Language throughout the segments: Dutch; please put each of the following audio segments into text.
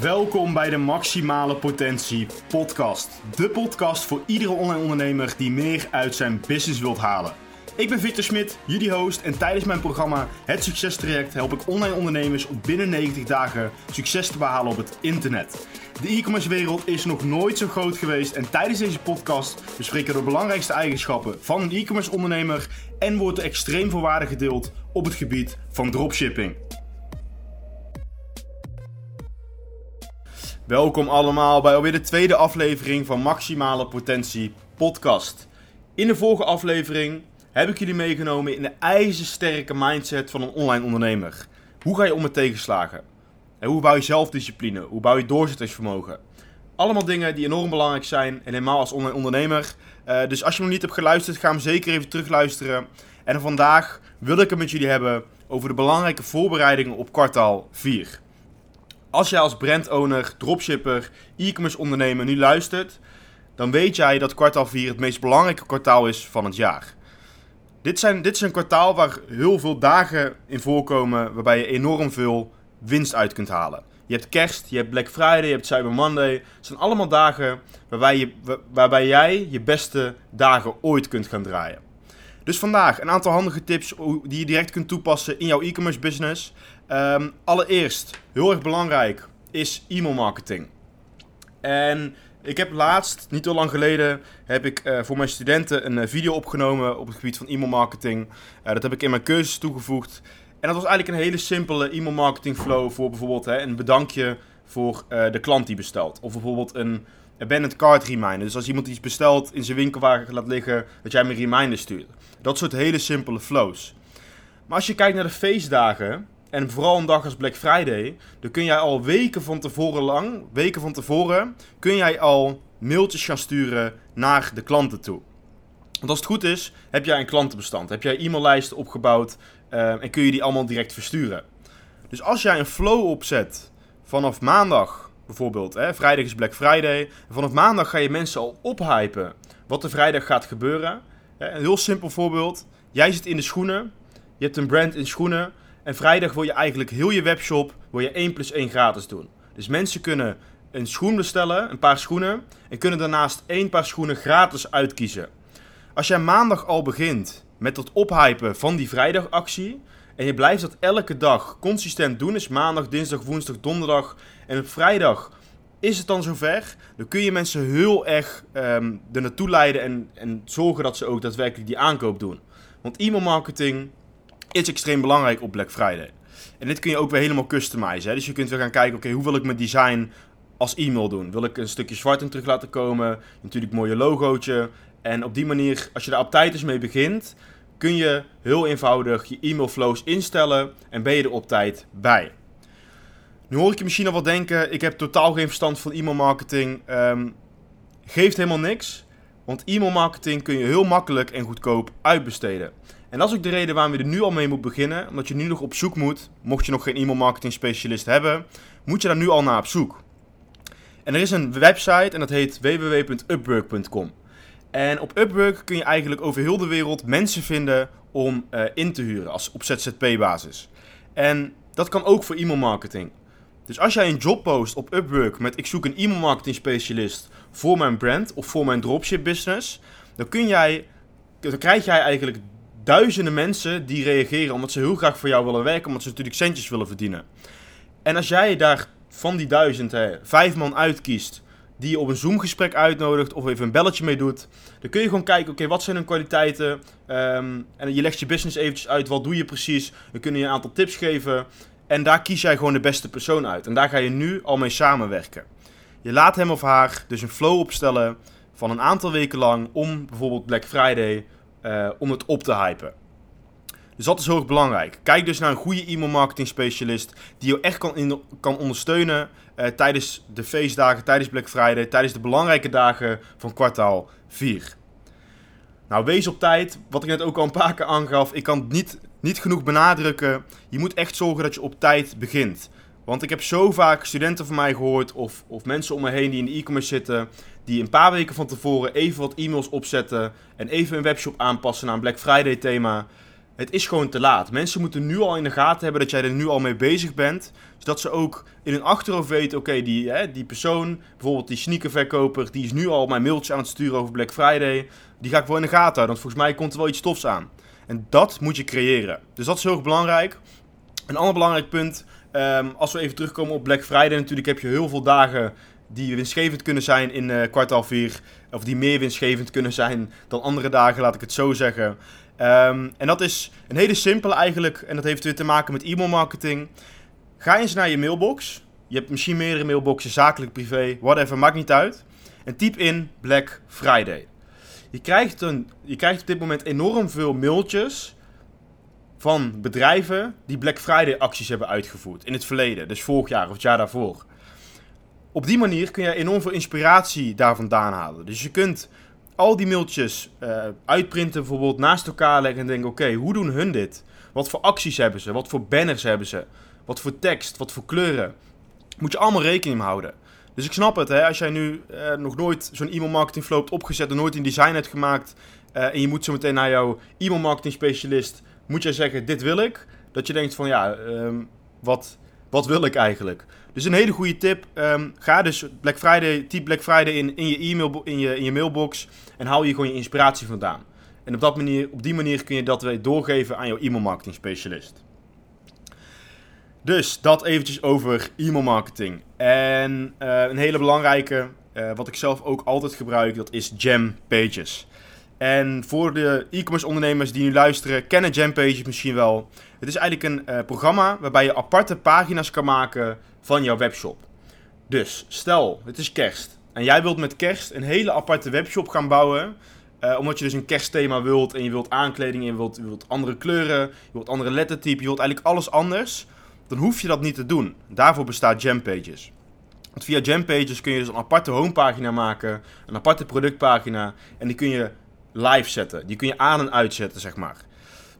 Welkom bij de Maximale Potentie Podcast. De podcast voor iedere online ondernemer die meer uit zijn business wilt halen. Ik ben Victor Smit, jullie host, en tijdens mijn programma Het Succes Traject help ik online ondernemers om binnen 90 dagen succes te behalen op het internet. De e-commerce wereld is nog nooit zo groot geweest en tijdens deze podcast bespreken we de belangrijkste eigenschappen van een e-commerce ondernemer en wordt er extreem veel gedeeld op het gebied van dropshipping. Welkom allemaal bij alweer de tweede aflevering van Maximale Potentie Podcast. In de vorige aflevering heb ik jullie meegenomen in de ijzersterke mindset van een online ondernemer. Hoe ga je om met tegenslagen? En hoe bouw je zelfdiscipline? Hoe bouw je doorzettingsvermogen? Allemaal dingen die enorm belangrijk zijn en helemaal als online ondernemer. Uh, dus als je nog niet hebt geluisterd, ga hem zeker even terugluisteren. En vandaag wil ik het met jullie hebben over de belangrijke voorbereidingen op kwartaal 4. Als jij als brandowner, dropshipper, e-commerce ondernemer nu luistert, dan weet jij dat kwartaal 4 het meest belangrijke kwartaal is van het jaar. Dit, zijn, dit is een kwartaal waar heel veel dagen in voorkomen waarbij je enorm veel winst uit kunt halen. Je hebt kerst, je hebt Black Friday, je hebt Cyber Monday. Het zijn allemaal dagen waarbij, je, waarbij jij je beste dagen ooit kunt gaan draaien. Dus vandaag een aantal handige tips die je direct kunt toepassen in jouw e-commerce business. Um, allereerst, heel erg belangrijk, is e-mail marketing. En ik heb laatst, niet zo lang geleden, heb ik uh, voor mijn studenten een uh, video opgenomen op het gebied van e-mail marketing. Uh, dat heb ik in mijn cursus toegevoegd. En dat was eigenlijk een hele simpele e-mail marketing flow voor bijvoorbeeld hè, een bedankje voor de klant die bestelt. Of bijvoorbeeld een abandoned cart reminder. Dus als iemand iets bestelt in zijn winkelwagen laat liggen, dat jij hem een reminder stuurt. Dat soort hele simpele flows. Maar als je kijkt naar de feestdagen, en vooral een dag als Black Friday, dan kun jij al weken van tevoren lang, weken van tevoren, kun jij al mailtjes gaan sturen naar de klanten toe. Want als het goed is, heb jij een klantenbestand, heb jij e-maillijsten opgebouwd uh, en kun je die allemaal direct versturen. Dus als jij een flow opzet vanaf maandag bijvoorbeeld, hè, vrijdag is Black Friday, vanaf maandag ga je mensen al ophypen wat er vrijdag gaat gebeuren. Een heel simpel voorbeeld, jij zit in de schoenen, je hebt een brand in schoenen, en vrijdag wil je eigenlijk heel je webshop wil je 1 plus 1 gratis doen. Dus mensen kunnen een schoen bestellen, een paar schoenen, en kunnen daarnaast één paar schoenen gratis uitkiezen. Als jij maandag al begint met het ophypen van die vrijdagactie, en je blijft dat elke dag consistent doen, is maandag, dinsdag, woensdag, donderdag en op vrijdag is het dan zover, dan kun je mensen heel erg um, er naartoe leiden en, en zorgen dat ze ook daadwerkelijk die aankoop doen. Want e-mail marketing is extreem belangrijk op Black Friday. En dit kun je ook weer helemaal customizen. Hè? Dus je kunt weer gaan kijken, oké, hoe wil ik mijn design als e-mail doen? Wil ik een stukje zwart in terug laten komen? Natuurlijk een mooie logootje. En op die manier, als je daar op tijd eens mee begint, kun je heel eenvoudig je e-mail flows instellen en ben je er op tijd bij. Nu hoor ik je misschien al wat denken, ik heb totaal geen verstand van e-mail marketing. Um, geeft helemaal niks, want e-mail marketing kun je heel makkelijk en goedkoop uitbesteden. En dat is ook de reden waarom je er nu al mee moet beginnen. Omdat je nu nog op zoek moet, mocht je nog geen e-mail marketing specialist hebben, moet je daar nu al naar op zoek. En er is een website en dat heet www.upwork.com. En op Upwork kun je eigenlijk over heel de wereld mensen vinden om uh, in te huren als op ZZP-basis. En dat kan ook voor e-mail marketing. Dus als jij een job post op Upwork met ik zoek een e-mail marketing specialist voor mijn brand of voor mijn dropship business, dan kun jij, dan krijg jij eigenlijk duizenden mensen die reageren omdat ze heel graag voor jou willen werken, omdat ze natuurlijk centjes willen verdienen. En als jij daar van die duizend hè, vijf man uitkiest die je op een Zoom-gesprek uitnodigt of even een belletje mee doet, dan kun je gewoon kijken, oké, wat zijn hun kwaliteiten? Um, en je legt je business eventjes uit, wat doe je precies? We kunnen je een aantal tips geven en daar kies jij gewoon de beste persoon uit. En daar ga je nu al mee samenwerken. Je laat hem of haar dus een flow opstellen van een aantal weken lang om bijvoorbeeld Black Friday uh, om het op te hypen. Dus dat is heel erg belangrijk. Kijk dus naar een goede e-mail marketing specialist die je echt kan, kan ondersteunen uh, tijdens de feestdagen, tijdens Black Friday, tijdens de belangrijke dagen van kwartaal 4. Nou, wees op tijd. Wat ik net ook al een paar keer aangaf, ik kan het niet, niet genoeg benadrukken. Je moet echt zorgen dat je op tijd begint. Want ik heb zo vaak studenten van mij gehoord of, of mensen om me heen die in de e-commerce zitten, die een paar weken van tevoren even wat e-mails opzetten en even een webshop aanpassen naar een Black Friday thema. het is gewoon te laat. Mensen moeten nu al in de gaten hebben dat jij er nu al mee bezig bent. Zodat ze ook in hun achterhoofd weten, oké, die, die persoon, bijvoorbeeld die sneakerverkoper, die is nu al mijn mailtje aan het sturen over Black Friday. Die ga ik wel in de gaten houden, want volgens mij komt er wel iets tofs aan. En dat moet je creëren. Dus dat is heel erg belangrijk. Een ander belangrijk punt, ehm, als we even terugkomen op Black Friday, natuurlijk heb je heel veel dagen die winstgevend kunnen zijn in uh, kwartaal 4. Of die meer winstgevend kunnen zijn dan andere dagen, laat ik het zo zeggen. Um, en dat is een hele simpele eigenlijk. En dat heeft weer te maken met e-mail marketing. Ga eens naar je mailbox. Je hebt misschien meerdere mailboxen, zakelijk, privé, whatever, maakt niet uit. En typ in Black Friday. Je krijgt, een, je krijgt op dit moment enorm veel mailtjes van bedrijven die Black Friday acties hebben uitgevoerd in het verleden, dus vorig jaar of het jaar daarvoor. Op die manier kun je enorm veel inspiratie daar vandaan halen. Dus je kunt al die mailtjes uh, uitprinten, bijvoorbeeld naast elkaar leggen en denken: oké, hoe doen hun dit? Wat voor acties hebben ze? Wat voor banners hebben ze? Wat voor tekst? Wat voor kleuren? Moet je allemaal rekening houden. Dus ik snap het, hè, als jij nu uh, nog nooit zo'n e-mail marketing flow hebt opgezet en nooit een design hebt gemaakt. Uh, en je moet zo meteen naar jouw e-mail marketing specialist. Moet jij zeggen: dit wil ik. Dat je denkt van ja, um, wat, wat wil ik eigenlijk? Dus een hele goede tip. Um, ga dus Black Friday, typ Black Friday in, in, je e-mail, in, je, in je mailbox. En haal je gewoon je inspiratie vandaan. En op, dat manier, op die manier kun je dat weer doorgeven aan jouw e-mail marketing specialist. Dus dat eventjes over e-mail marketing. En uh, een hele belangrijke, uh, wat ik zelf ook altijd gebruik, dat is Jam Pages. En voor de e-commerce ondernemers die nu luisteren, kennen Jam Pages misschien wel. Het is eigenlijk een uh, programma waarbij je aparte pagina's kan maken van jouw webshop. Dus stel, het is kerst. En jij wilt met kerst een hele aparte webshop gaan bouwen. Uh, omdat je dus een kerstthema wilt en je wilt aankleding, en je wilt, je wilt andere kleuren, je wilt andere lettertype, je wilt eigenlijk alles anders. Dan hoef je dat niet te doen. Daarvoor bestaat Pages. Want via Pages kun je dus een aparte homepagina maken, een aparte productpagina. En die kun je live zetten. Die kun je aan en uitzetten, zeg maar.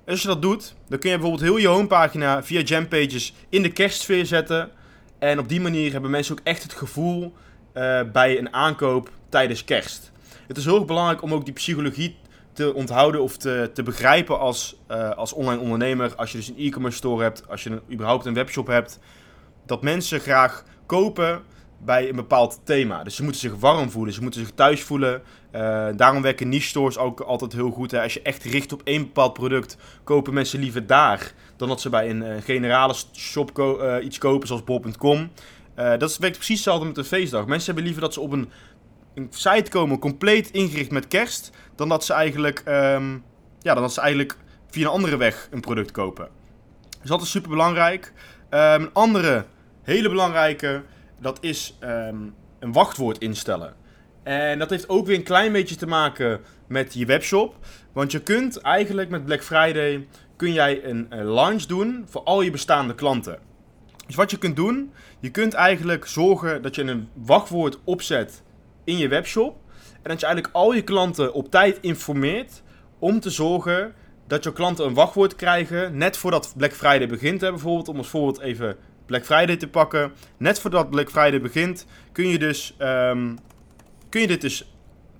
Als je dat doet, dan kun je bijvoorbeeld heel je homepagina via Pages in de kerstsfeer zetten. En op die manier hebben mensen ook echt het gevoel uh, bij een aankoop tijdens kerst. Het is heel belangrijk om ook die psychologie te onthouden of te, te begrijpen als, uh, als online ondernemer. Als je dus een e-commerce store hebt, als je überhaupt een webshop hebt. Dat mensen graag kopen bij een bepaald thema. Dus ze moeten zich warm voelen, ze moeten zich thuis voelen. Uh, daarom werken niche stores ook altijd heel goed. Hè. Als je echt richt op één bepaald product, kopen mensen liever daar dan dat ze bij een uh, generale shop uh, iets kopen zoals bol.com. dat werkt precies hetzelfde met een feestdag. Mensen hebben liever dat ze op een, een site komen compleet ingericht met kerst, dan dat ze eigenlijk, um, ja, dan dat ze eigenlijk via een andere weg een product kopen. Dus dat is super belangrijk. Um, een andere hele belangrijke dat is um, een wachtwoord instellen. En dat heeft ook weer een klein beetje te maken met je webshop. Want je kunt eigenlijk met Black Friday kun jij een, launch doen voor al je bestaande klanten. Dus wat je kunt doen, je kunt eigenlijk zorgen dat je een wachtwoord opzet in je webshop. En dat je eigenlijk al je klanten op tijd informeert om te zorgen dat je klanten een wachtwoord krijgen net voordat Black Friday begint. Hè, bijvoorbeeld, om als voorbeeld even Black Friday te pakken. Net voordat Black Friday begint, kun je, dus, um, kun je dit dus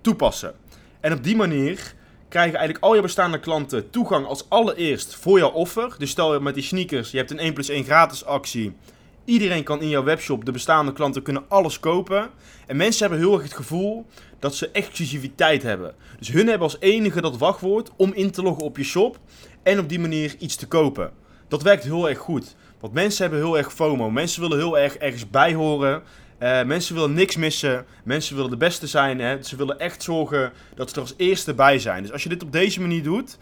toepassen. En op die manier krijgen eigenlijk al je bestaande klanten toegang als allereerst voor jouw offer. Dus stel je met die sneakers, je hebt een 1 plus 1 gratis actie. Iedereen kan in jouw webshop, de bestaande klanten kunnen alles kopen. En mensen hebben heel erg het gevoel dat ze exclusiviteit hebben. Dus hun hebben als enige dat wachtwoord om in te loggen op je shop en op die manier iets te kopen. Dat werkt heel erg goed. Want mensen hebben heel erg FOMO. Mensen willen heel erg ergens bij horen. Uh, mensen willen niks missen. Mensen willen de beste zijn. Hè? Ze willen echt zorgen dat ze er als eerste bij zijn. Dus als je dit op deze manier doet,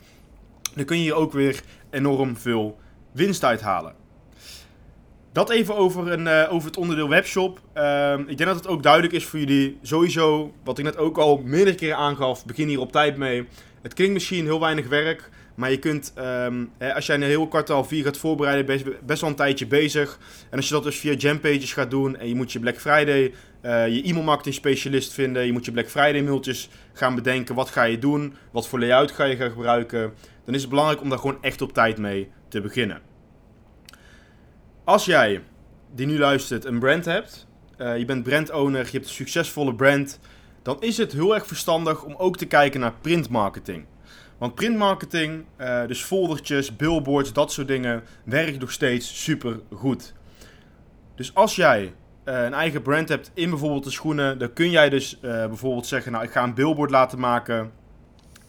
dan kun je hier ook weer enorm veel winst uithalen. Dat even over, een, uh, over het onderdeel webshop. Uh, ik denk dat het ook duidelijk is voor jullie. Sowieso, wat ik net ook al meerdere keren aangaf, begin hier op tijd mee. Het klinkt misschien heel weinig werk, maar je kunt, um, hè, als jij een heel kwartaal 4 gaat voorbereiden, ben best wel een tijdje bezig. En als je dat dus via Jampages gaat doen en je moet je Black Friday, uh, je e-mail marketing specialist vinden, je moet je Black Friday mailtjes gaan bedenken, wat ga je doen, wat voor layout ga je gaan gebruiken, dan is het belangrijk om daar gewoon echt op tijd mee te beginnen. Als jij, die nu luistert, een brand hebt, uh, je bent brand owner, je hebt een succesvolle brand, dan is het heel erg verstandig om ook te kijken naar printmarketing. Want printmarketing, uh, dus foldertjes, billboards, dat soort dingen, werkt nog steeds super goed. Dus als jij uh, een eigen brand hebt in bijvoorbeeld de schoenen, dan kun jij dus uh, bijvoorbeeld zeggen: Nou, ik ga een billboard laten maken.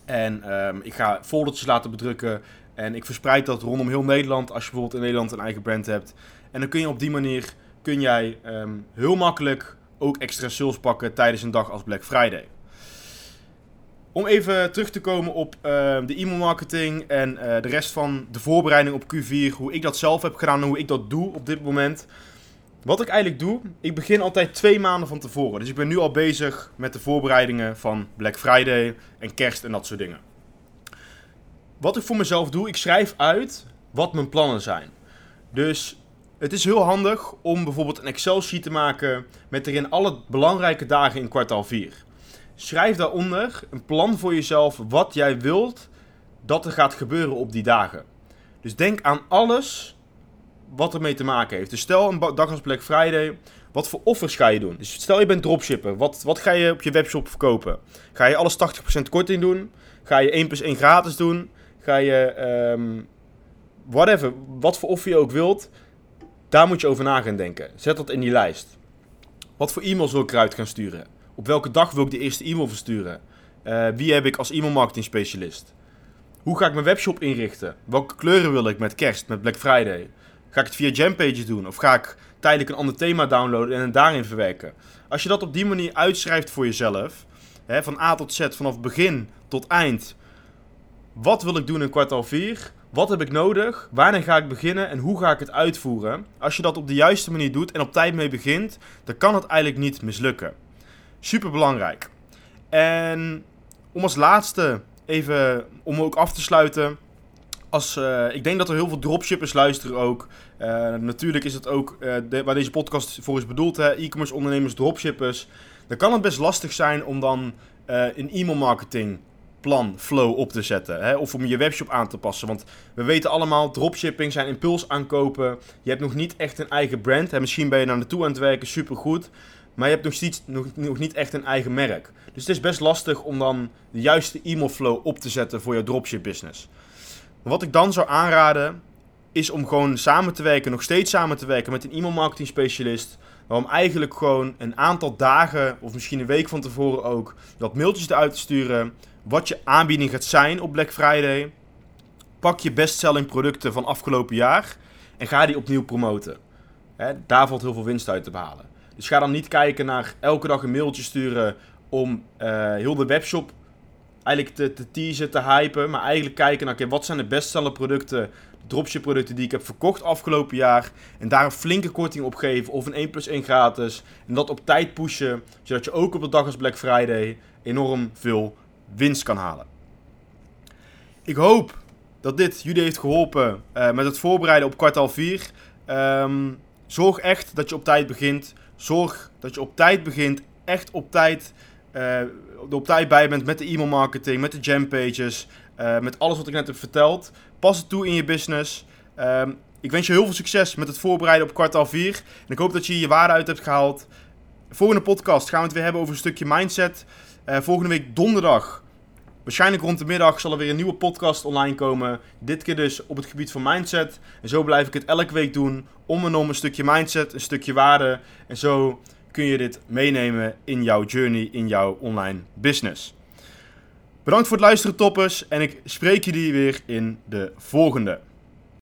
En um, ik ga foldertjes laten bedrukken. En ik verspreid dat rondom heel Nederland. Als je bijvoorbeeld in Nederland een eigen brand hebt. En dan kun je op die manier kun jij um, heel makkelijk ook extra sales pakken tijdens een dag als Black Friday. Om even terug te komen op uh, de e-mail marketing en uh, de rest van de voorbereiding op Q4, hoe ik dat zelf heb gedaan en hoe ik dat doe op dit moment. Wat ik eigenlijk doe, ik begin altijd twee maanden van tevoren. Dus ik ben nu al bezig met de voorbereidingen van Black Friday en kerst en dat soort dingen. Wat ik voor mezelf doe, ik schrijf uit wat mijn plannen zijn. Dus het is heel handig om bijvoorbeeld een Excel-sheet te maken met erin alle belangrijke dagen in kwartaal 4. Schrijf daaronder een plan voor jezelf wat jij wilt dat er gaat gebeuren op die dagen. Dus denk aan alles wat ermee te maken heeft. Dus stel een dag als Black Friday, wat voor offers ga je doen? Dus stel je bent dropshipper, wat, wat ga je op je webshop verkopen? Ga je alles 80% korting doen? Ga je 1 plus 1 gratis doen? Ga je, um, whatever, wat voor offer je ook wilt, daar moet je over na gaan denken. Zet dat in die lijst. Wat voor e-mails wil ik eruit gaan sturen? Op welke dag wil ik de eerste e-mail versturen? Uh, wie heb ik als e-mail marketing specialist? Hoe ga ik mijn webshop inrichten? Welke kleuren wil ik met kerst, met Black Friday? Ga ik het via Jampage doen? Of ga ik tijdelijk een ander thema downloaden en het daarin verwerken? Als je dat op die manier uitschrijft voor jezelf, hè, van A tot Z, vanaf begin tot eind. Wat wil ik doen in kwartaal 4? Wat heb ik nodig? Wanneer ga ik beginnen? En hoe ga ik het uitvoeren? Als je dat op de juiste manier doet en op tijd mee begint, dan kan het eigenlijk niet mislukken. Super belangrijk. En om als laatste even, om ook af te sluiten. Als, uh, ik denk dat er heel veel dropshippers luisteren ook. Uh, natuurlijk is het ook uh, waar deze podcast voor is bedoeld, e-commerce ondernemers, dropshippers. Dan kan het best lastig zijn om dan in e-mail marketing plan, flow op te zetten. Hè? Of om je webshop aan te passen. Want we weten allemaal, dropshipping zijn impuls aankopen. Je hebt nog niet echt een eigen brand. Hè? Misschien ben je naar naartoe aan het werken, supergoed. Maar je hebt nog, steeds, nog, nog niet echt een eigen merk. Dus het is best lastig om dan de juiste e-mail flow op te zetten voor je dropship business. wat ik dan zou aanraden, is om gewoon samen te werken, nog steeds samen te werken met een e-mail marketing specialist. om eigenlijk gewoon een aantal dagen, of misschien een week van tevoren ook, wat mailtjes eruit te sturen wat je aanbieding gaat zijn op Black Friday. Pak je bestselling producten van afgelopen jaar en ga die opnieuw promoten. daar valt heel veel winst uit te behalen. Dus ga dan niet kijken naar elke dag een mailtje sturen om uh, heel de webshop eigenlijk te, te teasen, te hypen. Maar eigenlijk kijken naar wat zijn de bestseller producten, dropship producten die ik heb verkocht afgelopen jaar. En daar een flinke korting op geven of een 1 plus 1 gratis. En dat op tijd pushen, zodat je ook op de dag als Black Friday enorm veel winst kan halen. Ik hoop dat dit jullie heeft geholpen uh, met het voorbereiden op kwartaal 4. Um, ehm, zorg echt dat je op tijd begint. Zorg dat je op tijd begint. Echt op tijd, uh, op tijd bij bent met de e-mail marketing, met de jam pages, uh, met alles wat ik net heb verteld. Pas het toe in je business. Um, ik wens je heel veel succes met het voorbereiden op kwartaal 4. En ik hoop dat je je waarde uit hebt gehaald. Volgende podcast gaan we het weer hebben over een stukje mindset. Uh, volgende week donderdag, waarschijnlijk rond de middag, zal er weer een nieuwe podcast online komen. Dit keer dus op het gebied van mindset. En zo blijf ik het elke week doen. Om en om een stukje mindset, een stukje waarde. En zo kun je dit meenemen in jouw journey, in jouw online business. Bedankt voor het luisteren, toppers. En ik spreek jullie weer in de volgende.